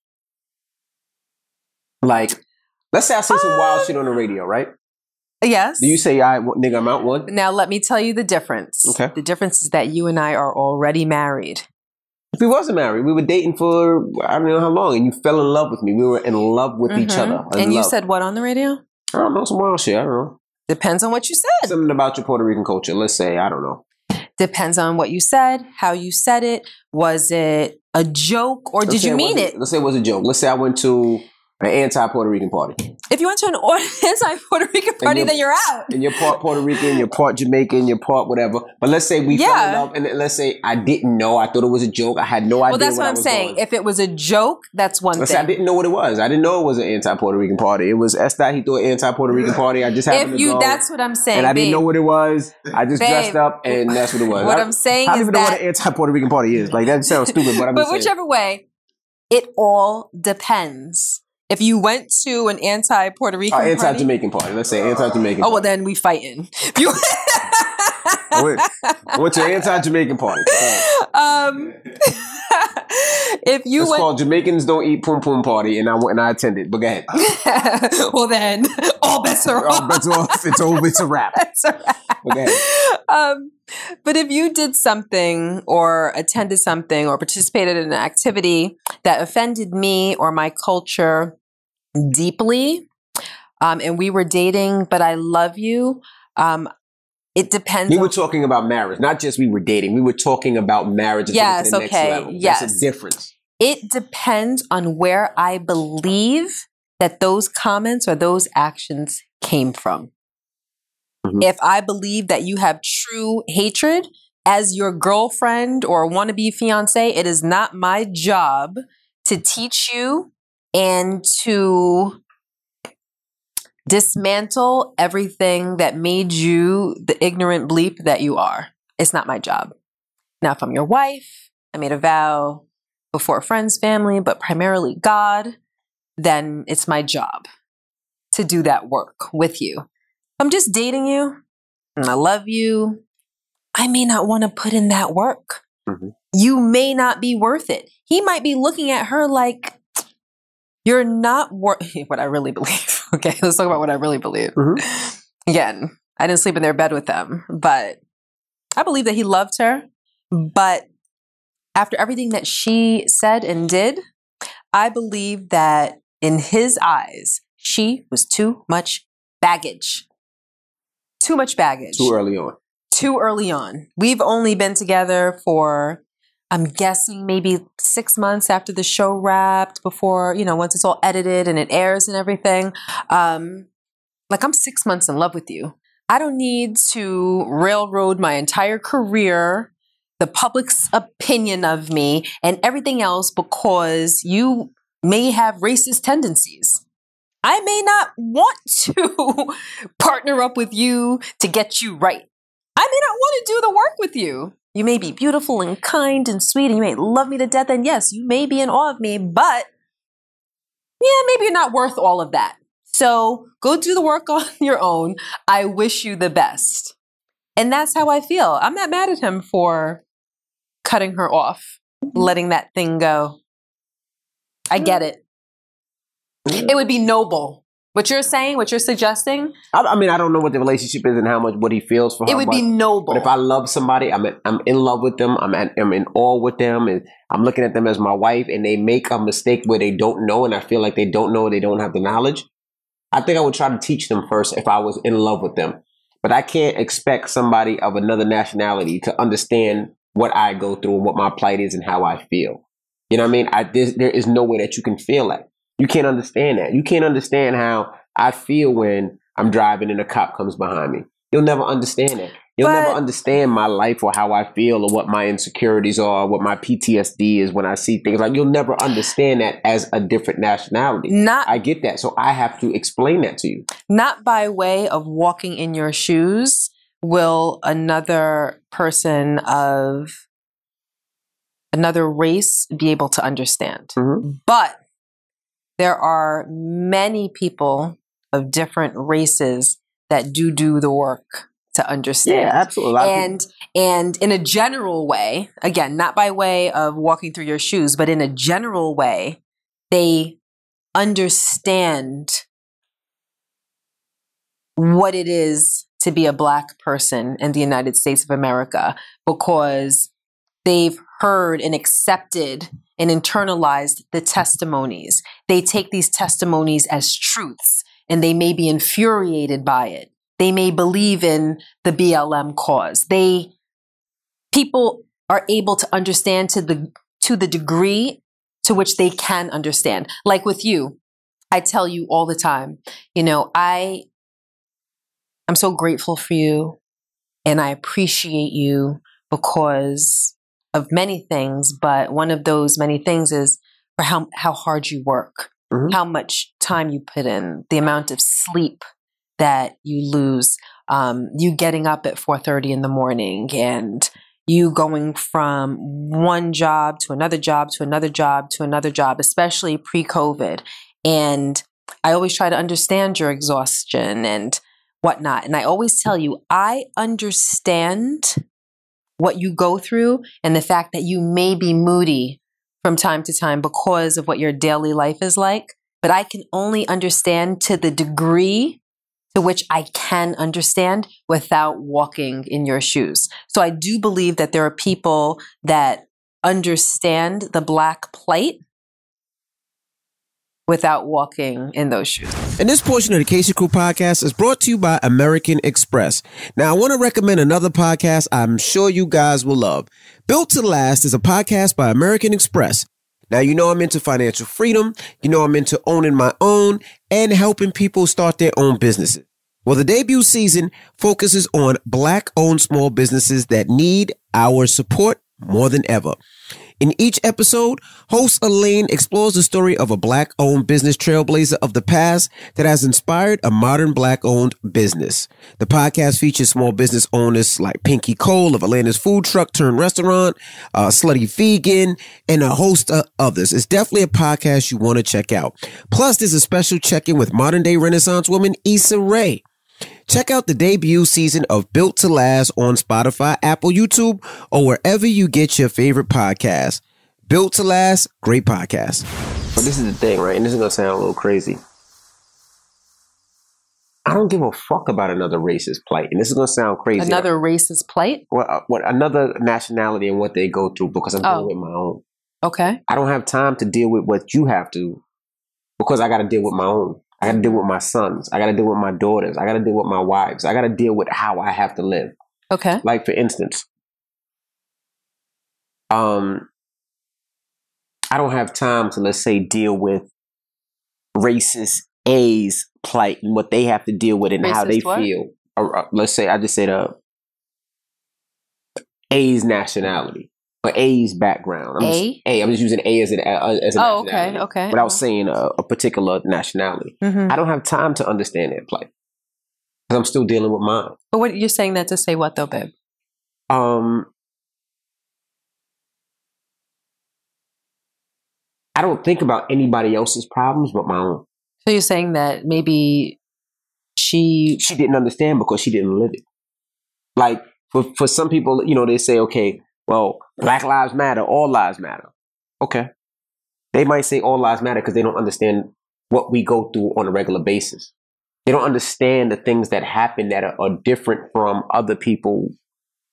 like, let's say I say some wild shit on the radio, right? Yes. Do you say, "I nigga, I'm out one"? now, let me tell you the difference. Okay. The difference is that you and I are already married. If we wasn't married, we were dating for I don't know how long, and you fell in love with me. We were in love with each Mhm. other. And you said what on the radio? I don't know some wild shit. I don't know Depends on what you said. something about your Puerto Rican culture. Let's say I don't know. Depends on what you said, how you said it. Was it a joke or Let's did you mean wasn't- it? Let's say it was a joke. Let's say I went to an anti-Puerto Rican party, If you went to an anti Puerto Rican party, you're- then you're out. and you're part Puerto Rican, you're part Jamaican, you're part whatever. But let's say we fell in Yeah. love, and let's say I didn't know. I thought it was a joke. I had no idea. Well, that's what, I'm saying. doing. If it was a joke, that's one Let's say I didn't know what it was. I didn't know it was an anti-Puerto Rican party. It was Estat. He threw an anti-Puerto Rican party. I just happened If to you, go, that's what I'm saying. and I didn't know what it was. I just Babe, dressed up, and that's what it was. What I, I'm saying is I don't even know what an anti-Puerto Rican party is. Like that sounds stupid, but I'm but whichever way, it all depends. If you went to an anti Puerto Rican Uh, party, anti-Jamaican party. Let's say anti-Jamaican. oh well, then we fighting. If you I went, went to anti-Jamaican party. Uh, um, if you it's went, called Jamaicans Don't Eat Pum Pum Party, and I went and I attended. But go ahead. well then, all bets are off. it's, off. it's over. It's a wrap. It's a wrap. Ahead. um, but if you did something or attended something or participated in an activity that offended me or my culture deeply, um, and we were dating, but I love you, um, it depends. We were talking about marriage, not just we were dating. We were talking about marriage. Yes, to the next okay, level. That's yes. a difference. it depends on where I believe that those comments or those actions came from. Mhm. If I believe that you have true hatred as your girlfriend or wannabe fiance, it is not my job to teach you and to dismantle everything that made you the ignorant bleep that you are. It's not my job. Now, if I'm your wife, I made a vow before friends, family, but primarily God, then it's my job to do that work with you. If I'm just dating you and I love you, I may not want to put in that work. Mhm. You may not be worth it. He might be looking at her like, you're not worth what I really believe. Okay, let's talk about what I really believe. Mhm. Again, I didn't sleep in their bed with them, but I believe that he loved her. But after everything that she said and did, I believe that in his eyes, she was too much baggage. Too much baggage Too early on. too early on. We've only been together for, I'm guessing, maybe six months after the show wrapped, before, you know, once it's all edited and it airs and everything. Um, like, I'm six months in love with you. I don't need to railroad my entire career, the public's opinion of me, and everything else because you may have racist tendencies. I may not want to partner up with you to get you right. I may not want to do the work with you. You may be beautiful and kind and sweet, and you may love me to death. And yes, you may be in awe of me, but yeah, maybe you're not worth all of that. So go do the work on your own. I wish you the best. And that's how I feel. I'm not mad at him for cutting her off, mm-hmm. letting that thing go. I get it. It would be noble. What you're saying, what you're suggesting, I, I mean, I don't know what the relationship is and how much what he feels for her. it would but, be noble. but if I love somebody, I'm in, I'm in love with them. I'm at, I'm in awe with them, and I'm looking at them as my wife. And they make a mistake where they don't know, and I feel like they don't know, they don't have the knowledge. I think I would try to teach them first if I was in love with them. But I can't expect somebody of another nationality to understand what I go through and what my plight is and how I feel. You know what I mean? I, there, there is no way that you can feel that. You can't understand that. You can't understand how I feel when I'm driving and a cop comes behind me. You'll never understand that. You'll never understand my life or how I feel or what my insecurities are, what my PTSD is when I see things. Like you'll never understand that as a different nationality. not I get that. So I have to explain that to you. not by way of walking in your shoes will another person of another race be able to understand. Mhm. But there are many people of different races that do do the work to understand. Yeah, absolutely. A lot of people- and and in a general way again not by way of walking through your shoes but in a general way they understand what it is to be a black person in the United States of America because they've heard and accepted and internalized the testimonies. They take these testimonies as truths and they may be infuriated by it. They may believe in the BLM cause. They people are able to understand to the to the degree to which they can understand. Like with you, I tell you all the time, you know, I I'm so grateful for you and I appreciate you because of many things, but one of those many things is for how how hard you work, Mhm. how much time you put in, the amount of sleep that you lose, um, you getting up at four thirty in the morning, and you going from one job to another job to another job to another job, especially pre COVID. And I always try to understand your exhaustion and whatnot. And I always tell you, I understand what you go through and the fact that you may be moody from time to time because of what your daily life is like. But I can only understand to the degree to which I can understand without walking in your shoes. So I do believe that there are people that understand the black plight without walking in those shoes. And this portion of the Casey Crew podcast is brought to you by American Express. Now, I want to recommend another podcast I'm sure you guys will love. Built to Last is a podcast by American Express. Now, you know I'm into financial freedom. You know I'm into owning my own and helping people start their own businesses. Well, the debut season focuses on black owned small businesses that need our support more than ever. In each episode, host Elaine explores the story of a black owned business trailblazer of the past that has inspired a modern black owned business. The podcast features small business owners like Pinky Cole of Atlanta's food truck turned restaurant, uh, Slutty Vegan, and a host of others. It's definitely a podcast you want to check out. Plus, there's a special check in with modern day Renaissance woman Issa Rae. Check out the debut season of Built to Last on Spotify, Apple, YouTube, or wherever you get your favorite podcasts. Built to Last, great podcast. But this is the thing, right? And this is gonna sound a little crazy. I don't give a fuck about another racist plight, and this is gonna sound crazy. Another racist plight? what, uh, what another nationality and what they go through because I'm Oh. dealing with my own. Okay. I don't have time to deal with what you have to because I got to deal with my own. I got to deal with my sons. I got to deal with my daughters. I got to deal with my wives. I got to deal with how I have to live. Okay. Like for instance, um, I don't have time to let's say deal with racist A's plight and what they have to deal with and how they what? feel. Or, uh, let's say I just said uh, A's nationality A's background. I'm just, A? A. I'm just using A as an uh, as a Oh, okay. Okay. without saying a, a particular nationality. hmm I don't have time to understand their plight because I'm still dealing with mine. But what you're saying that to say what though, babe? Um, I don't think about anybody else's problems but my own. So you're saying that maybe she She didn't understand because she didn't live it. Like for for some people, you know, they say, okay, well, Black Lives Matter, all lives matter. Okay, they might say all lives matter because they don't understand what we go through on a regular basis. They don't understand the things that happen that are, are different from other people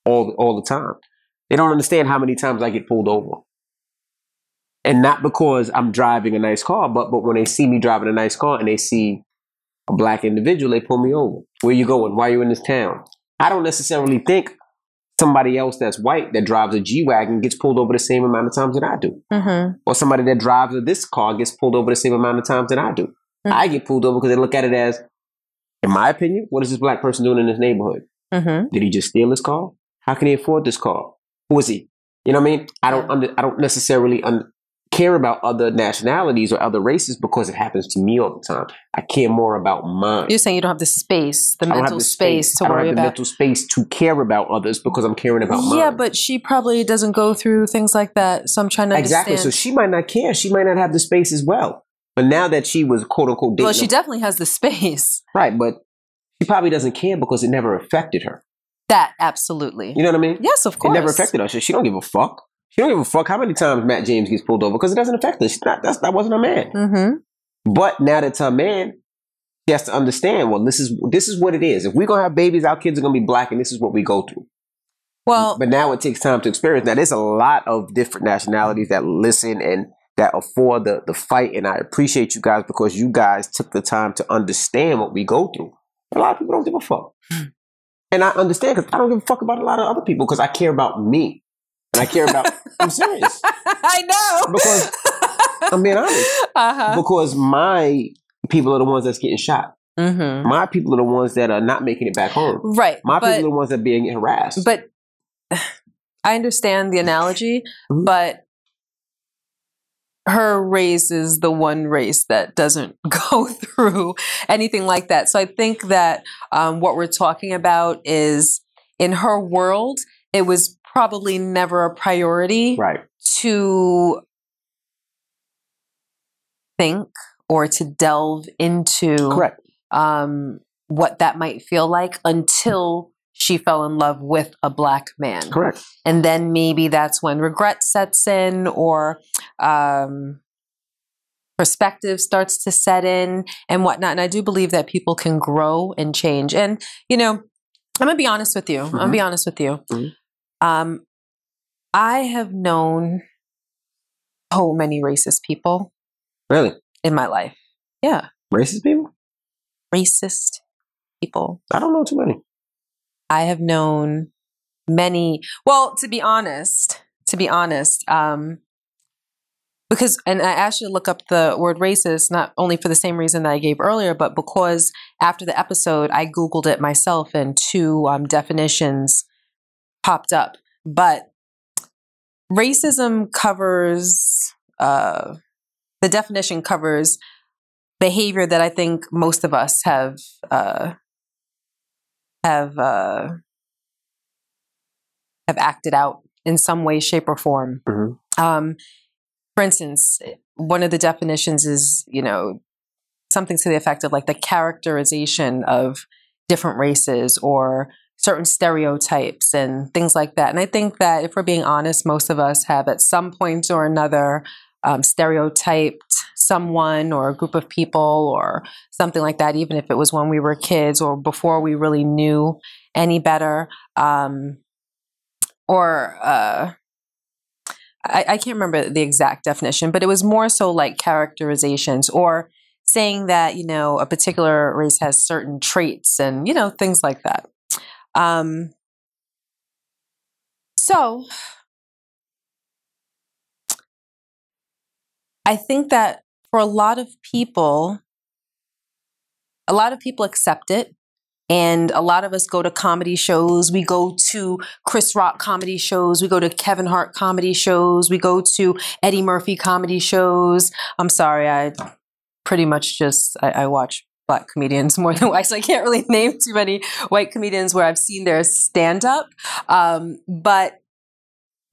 all all the time. They don't understand how many times I get pulled over. And not because I'm driving a nice car, but but when they see me driving a nice car and they see a black individual, they pull me over. Where you going? Why are you in this town? I don't necessarily think somebody else that's white that drives a G wagon gets pulled over the same amount of times that I do, Mhm. or somebody that drives this car gets pulled over the same amount of times that I do. Mhm. I get pulled over because they look at it as, in my opinion, what is this black person doing in this neighborhood? Mhm. Did he just steal this car? How can he afford this car? Who is he? You know what I mean? I don't under, I don't necessarily un- care about other nationalities or other races because it happens to me all the time. I care more about mine. You're saying you don't have the space, the I don't have mental the space, to I don't worry have the mental space to care about others because I'm caring about mine. Yeah, but she probably doesn't go through things like that. So I'm trying to exactly. So she might not care. She might not have the space as well. But now that she was quote unquote well, she definitely has the space. right, but she probably doesn't care because it never affected her. That absolutely. You know what I mean? yes, of course. It never affected her. So she don't give a fuck. She don't give a fuck how many times Matt James gets pulled over because it doesn't affect her. She's not, that's, that wasn't her man. Mm-hmm. But now that it's her man, she has to understand. Well, this is this is what it is. If we're gonna have babies, our kids are gonna be black, and this is what we go through. Well, But now it takes time to experience. Now there's a lot of different nationalities that listen and that afford the the fight, and I appreciate you guys because you guys took the time to understand what we go through. A lot of people don't give a fuck, and I understand because I don't give a fuck about a lot of other people because I care about me, and I care about. I'm serious I know. because I'm being honest. uh-huh. Because my people are the ones that's getting shot. Mm-hmm. My people are the ones that are not making it back home. Right. My but, people are the ones that are being harassed. but I understand the analogy, Mhm. but her race is the one race that doesn't go through anything like that. So I think that um, what we're talking about is in her world, it was probably never a priority right. to think or to delve into Correct. um, what that might feel like until she fell in love with a black man. Correct. And then maybe that's when regret sets in or um, perspective starts to set in and whatnot. And I do believe that people can grow and change. And, you know, I'm going to be honest with you. I'm going to be honest with you. Mhm. Um, I have known so many racist people Really? in my life. Yeah, Racist people? racist people. I don't know too many. I have known many. Well, to be honest, to be honest, um, because and I asked you to look up the word racist not only for the same reason that I gave earlier, but because after the episode I googled it myself and two um, definitions popped up. But racism covers uh, the definition covers behavior that I think most of us have uh, have uh, have acted out in some way, shape, or form. Mhm. Um, for instance, one of the definitions is you know something to the effect of like the characterization of different races or certain stereotypes and things like that. And I think that if we're being honest, most of us have at some point or another um, stereotyped someone or a group of people or something like that, even if it was when we were kids or before we really knew any better. Um, or uh, I, I can't remember the exact definition, but it was more so like characterizations or saying that, you know, a particular race has certain traits and, you know, things like that. Um, so I think that for a lot of people, a lot of people accept it. And a lot of us go to comedy shows. We go to Chris Rock comedy shows. We go to Kevin Hart comedy shows. We go to Eddie Murphy comedy shows. I'm sorry, I pretty much just I, I watch black comedians more than white, so I can't really name too many white comedians where I've seen their stand up. Um, but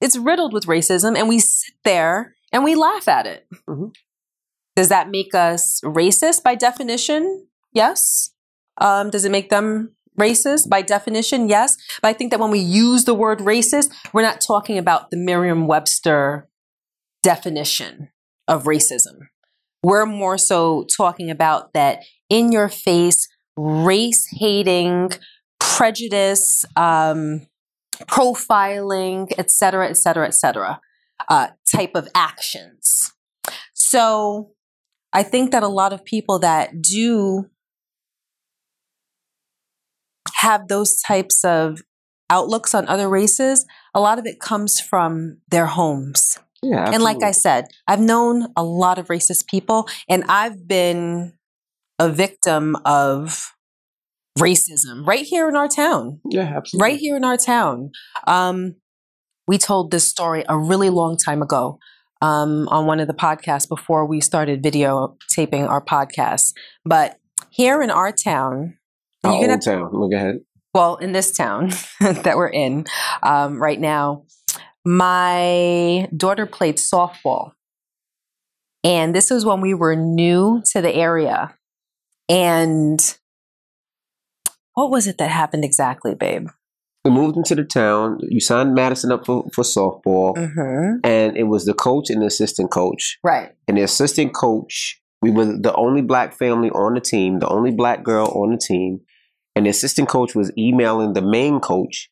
it's riddled with racism, and we sit there and we laugh at it. Mhm. Does that make us racist by definition? Yes. Um, does it make them racist by definition? Yes. But I think that when we use the word racist, we're not talking about the Merriam Webster definition of racism. We're more so talking about that in your face, race hating, prejudice, um, profiling, et cetera, et cetera, et cetera, uh, type of actions. So I think that a lot of people that do have those types of outlooks on other races, a lot of it comes from their homes. Yeah, And like I said, I've known a lot of racist people, and I've been a victim of racism right here in our town. yeah, absolutely. Right here in our town. Um, we told this story a really long time ago um, on one of the podcasts before we started videotaping our podcast. But here in our town, Our gonna town. Look ahead. well, in this town that we're in um, right now, my daughter played softball. And this was when we were new to the area. And what was it that happened exactly, babe? We moved into the town. You signed Madison up for, for softball, Mm-hmm. and it was the coach and the assistant coach. Right. And the assistant coach, we were the only black family on the team, the only black girl on the team. And the assistant coach was emailing the main coach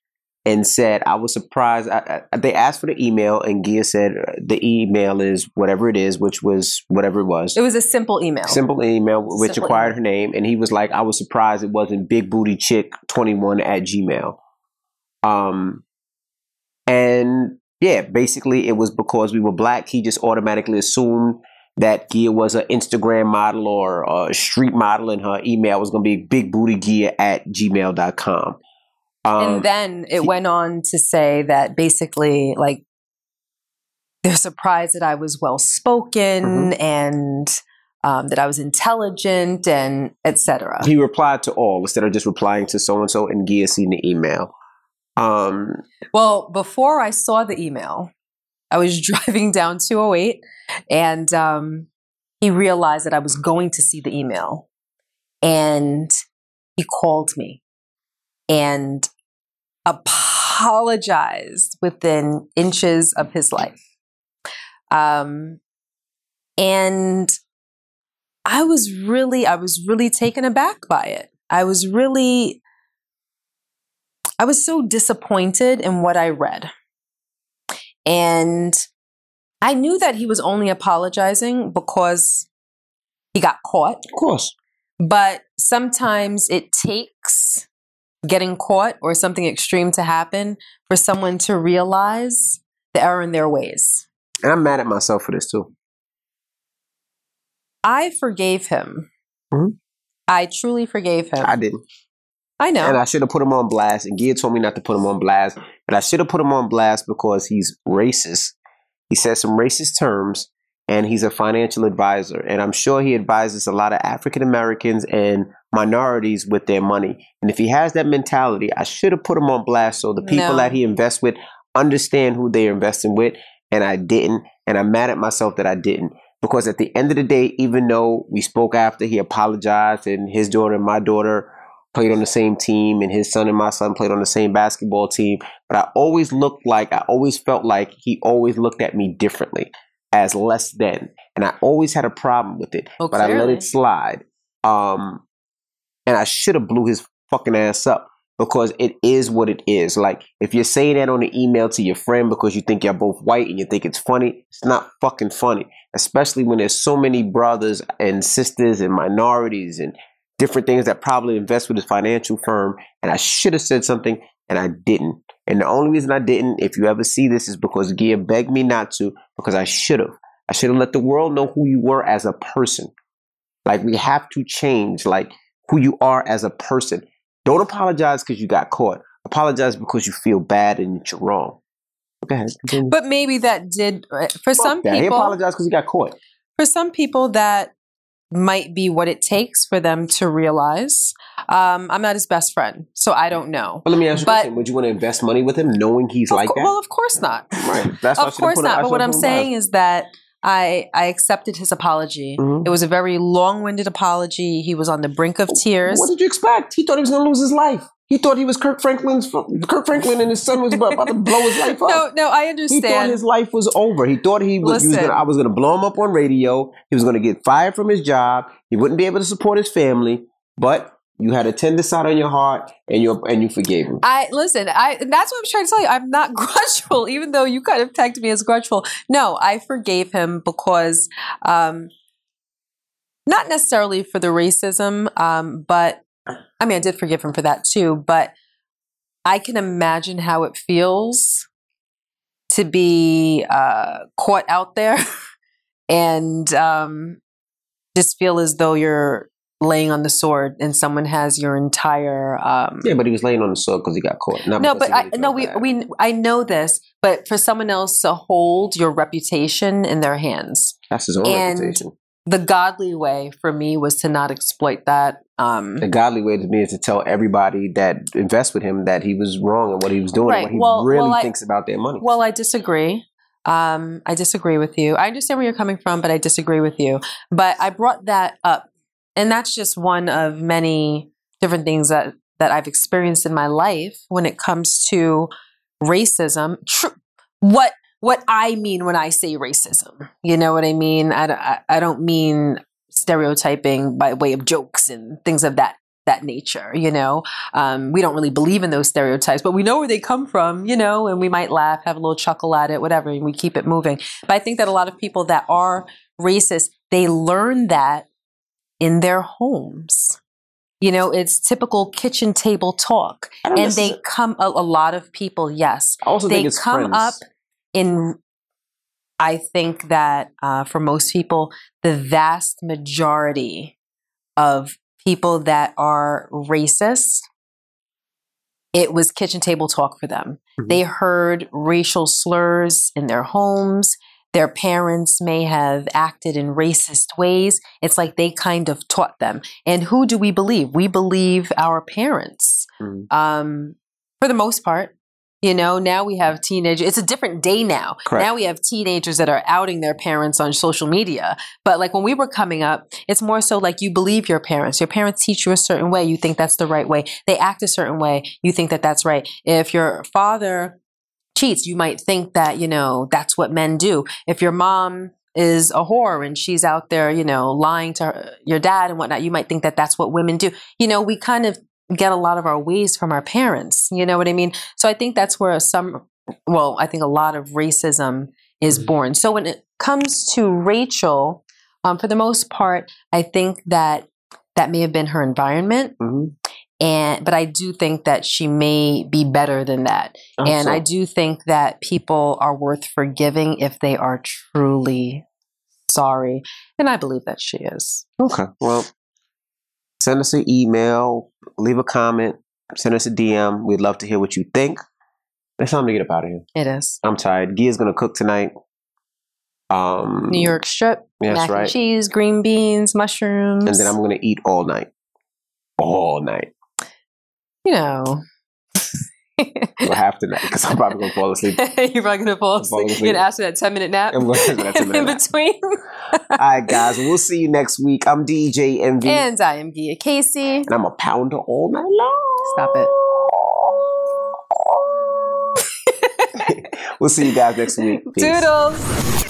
and said, I was surprised. I, I, they asked for the email, and Gia said uh, the email is whatever it is, which was whatever it was. It was a simple email. Simple email, which Simple required email. her name. And he was like, I was surprised it wasn't big booty chick 21 at Gmail. Um, and yeah, basically it was because we were black. He just automatically assumed that Gia was an Instagram model or a street model, and her email was going to be big booty Gia at gmail.com. Um, and then it he- went on to say that basically, like, they're surprised that I was well spoken Mm-hmm. and um, that I was intelligent and etc. he replied to all instead of just replying to so and so, and Gia seen the email. Um, Well, before I saw the email, I was driving down 208 and um, he realized that I was going to see the email. And he called me and apologized within inches of his life. Um, and I was really, I was really taken aback by it. I was really I was so disappointed in what I read. And I knew that he was only apologizing because he got caught. of course. But sometimes it takes getting caught or something extreme to happen for someone to realize the error in their ways. And I'm mad at myself for this too. I forgave him. Mhm. I truly forgave him. I didn't. I know. And I should have put him on blast. And Gia told me not to put him on blast. But I should have put him on blast because he's racist. He said some racist terms and he's a financial advisor. And I'm sure he advises a lot of African Americans and minorities with their money. And if he has that mentality, I should have put him on blast so the people No. that he invests with understand who they're investing with. And I didn't. And I'm mad at myself that I didn't. Because at the end of the day, even though we spoke after he apologized and his daughter and my daughter played on the same team, and his son and my son played on the same basketball team. But I always looked like I always felt like he always looked at me differently as less than, and I always had a problem with it. Well, but I let it slide. Um, and I should have blew his fucking ass up because it is what it is. Like if you're saying that on an email to your friend because you think you're both white and you think it's funny, it's not fucking funny. Especially when there's so many brothers and sisters and minorities and different things that probably invest with his financial firm. And I should have said something and I didn't. And the only reason I didn't, if you ever see this, is because Gia begged me not to, because I should have. I should have let the world know who you were as a person. Like we have to change, like who you are as a person. Don't apologize because you got caught. Apologize because you feel bad and that you're wrong. Go ahead. But maybe that did uh, for Fuck some that. He people. apologized because he got caught. for some people that might be what it takes for them to realize um, i'm not his best friend so i don't know But let me ask you a But- question. Would you want to invest money with him knowing he's like cour- that? well of course not right. That's of course not but what i'm saying is that I, I accepted his apology. Mhm. It was a very long-winded apology. He was on the brink of tears. What did you expect? He thought he was going to lose his life. He thought he was Kirk Franklin's Kirk Franklin, and his son was about, about to blow his life up. No, no, I understand. He thought his life was over. He thought he was. He was gonna, I was going to blow him up on radio. He was going to get fired from his job. He wouldn't be able to support his family. But you had a tender side on your heart, and you and you forgave him. I listen. I and that's what I'm trying to tell you. I'm not grudgeful, even though you kind of tagged me as grudgeful. No, I forgave him because, um, not necessarily for the racism, um, but I mean, I did forgive him for that too. But I can imagine how it feels to be uh, caught out there and um, just feel as though you're laying on the sword and someone has your entire um, Yeah, but he was laying on the sword because he got caught. Not no, but I, no, we bad. we I know this, but for someone else to hold your reputation in their hands, That's his own and- reputation. The godly way for me was to not exploit that. Um, The godly way to me is to tell everybody that invests with him that he was wrong and what he was doing Right. and what he Well- really well, I- thinks about their money. well, I disagree. Um, I disagree with you. I understand where you're coming from, but I disagree with you. But I brought that up, and that's just one of many different things that that I've experienced in my life when it comes to racism. Tr- what what I mean when I say racism, you know what I mean. I, don't- I, I don't mean stereotyping by way of jokes and things of that that nature. You know, um, we don't really believe in those stereotypes, but we know where they come from. You know, and we might laugh, have a little chuckle at it, whatever, and we keep it moving. But I think that a lot of people that are racist, they learn that in their homes. You know, it's typical kitchen table talk and they come a, a lot of people yes also they come friends. up in i think that uh, for most people the vast majority of people that are racist it was kitchen table talk for them Mhm. they heard racial slurs in their homes their parents may have acted in racist ways it's like they kind of taught them and who do we believe we believe our parents Mhm. um, for the most part. You know, now we have teenagers. It's a different day now. Correct. Now we have teenagers that are outing their parents on social media. But like when we were coming up, it's more so like you believe your parents. Your parents teach you a certain way. You think that's the right way. They act a certain way. You think that that's right. If your father cheats, you might think that, you know, that's what men do. If your mom is a whore and she's out there, you know, lying to her, your dad and whatnot, you might think that that's what women do. You know, we kind of get a lot of our ways from our parents. You know what I mean? So I think that's where some, well, I think a lot of racism is Mhm. born. So when it comes to Rachel, um, for the most part, I think that that may have been her environment. Mhm. And, but I do think that she may be better than that. Hope And so. I do think that people are worth forgiving if they are truly sorry. And I believe that she is. Okay. Well, send us an email, leave a comment, send us a DM. We'd love to hear what you think. It's time to get up out of here. It is. I'm tired. Gia's gonna cook tonight. Um, New York strip, That's mac right. and cheese, green beans, mushrooms. and then I'm gonna eat all night, all night. you know, half the night because I'm probably gonna fall asleep. You're probably gonna fall fall asleep. You're gonna ask for that ten minute nap I'm gonna ask for that 10 minute in nap. between. All right, guys, we'll see you next week. I'm DJ Envy, and, and I am Gia Casey. And I'm a pounder all night long. Stop it. We'll see you guys next week. Peace. Doodles.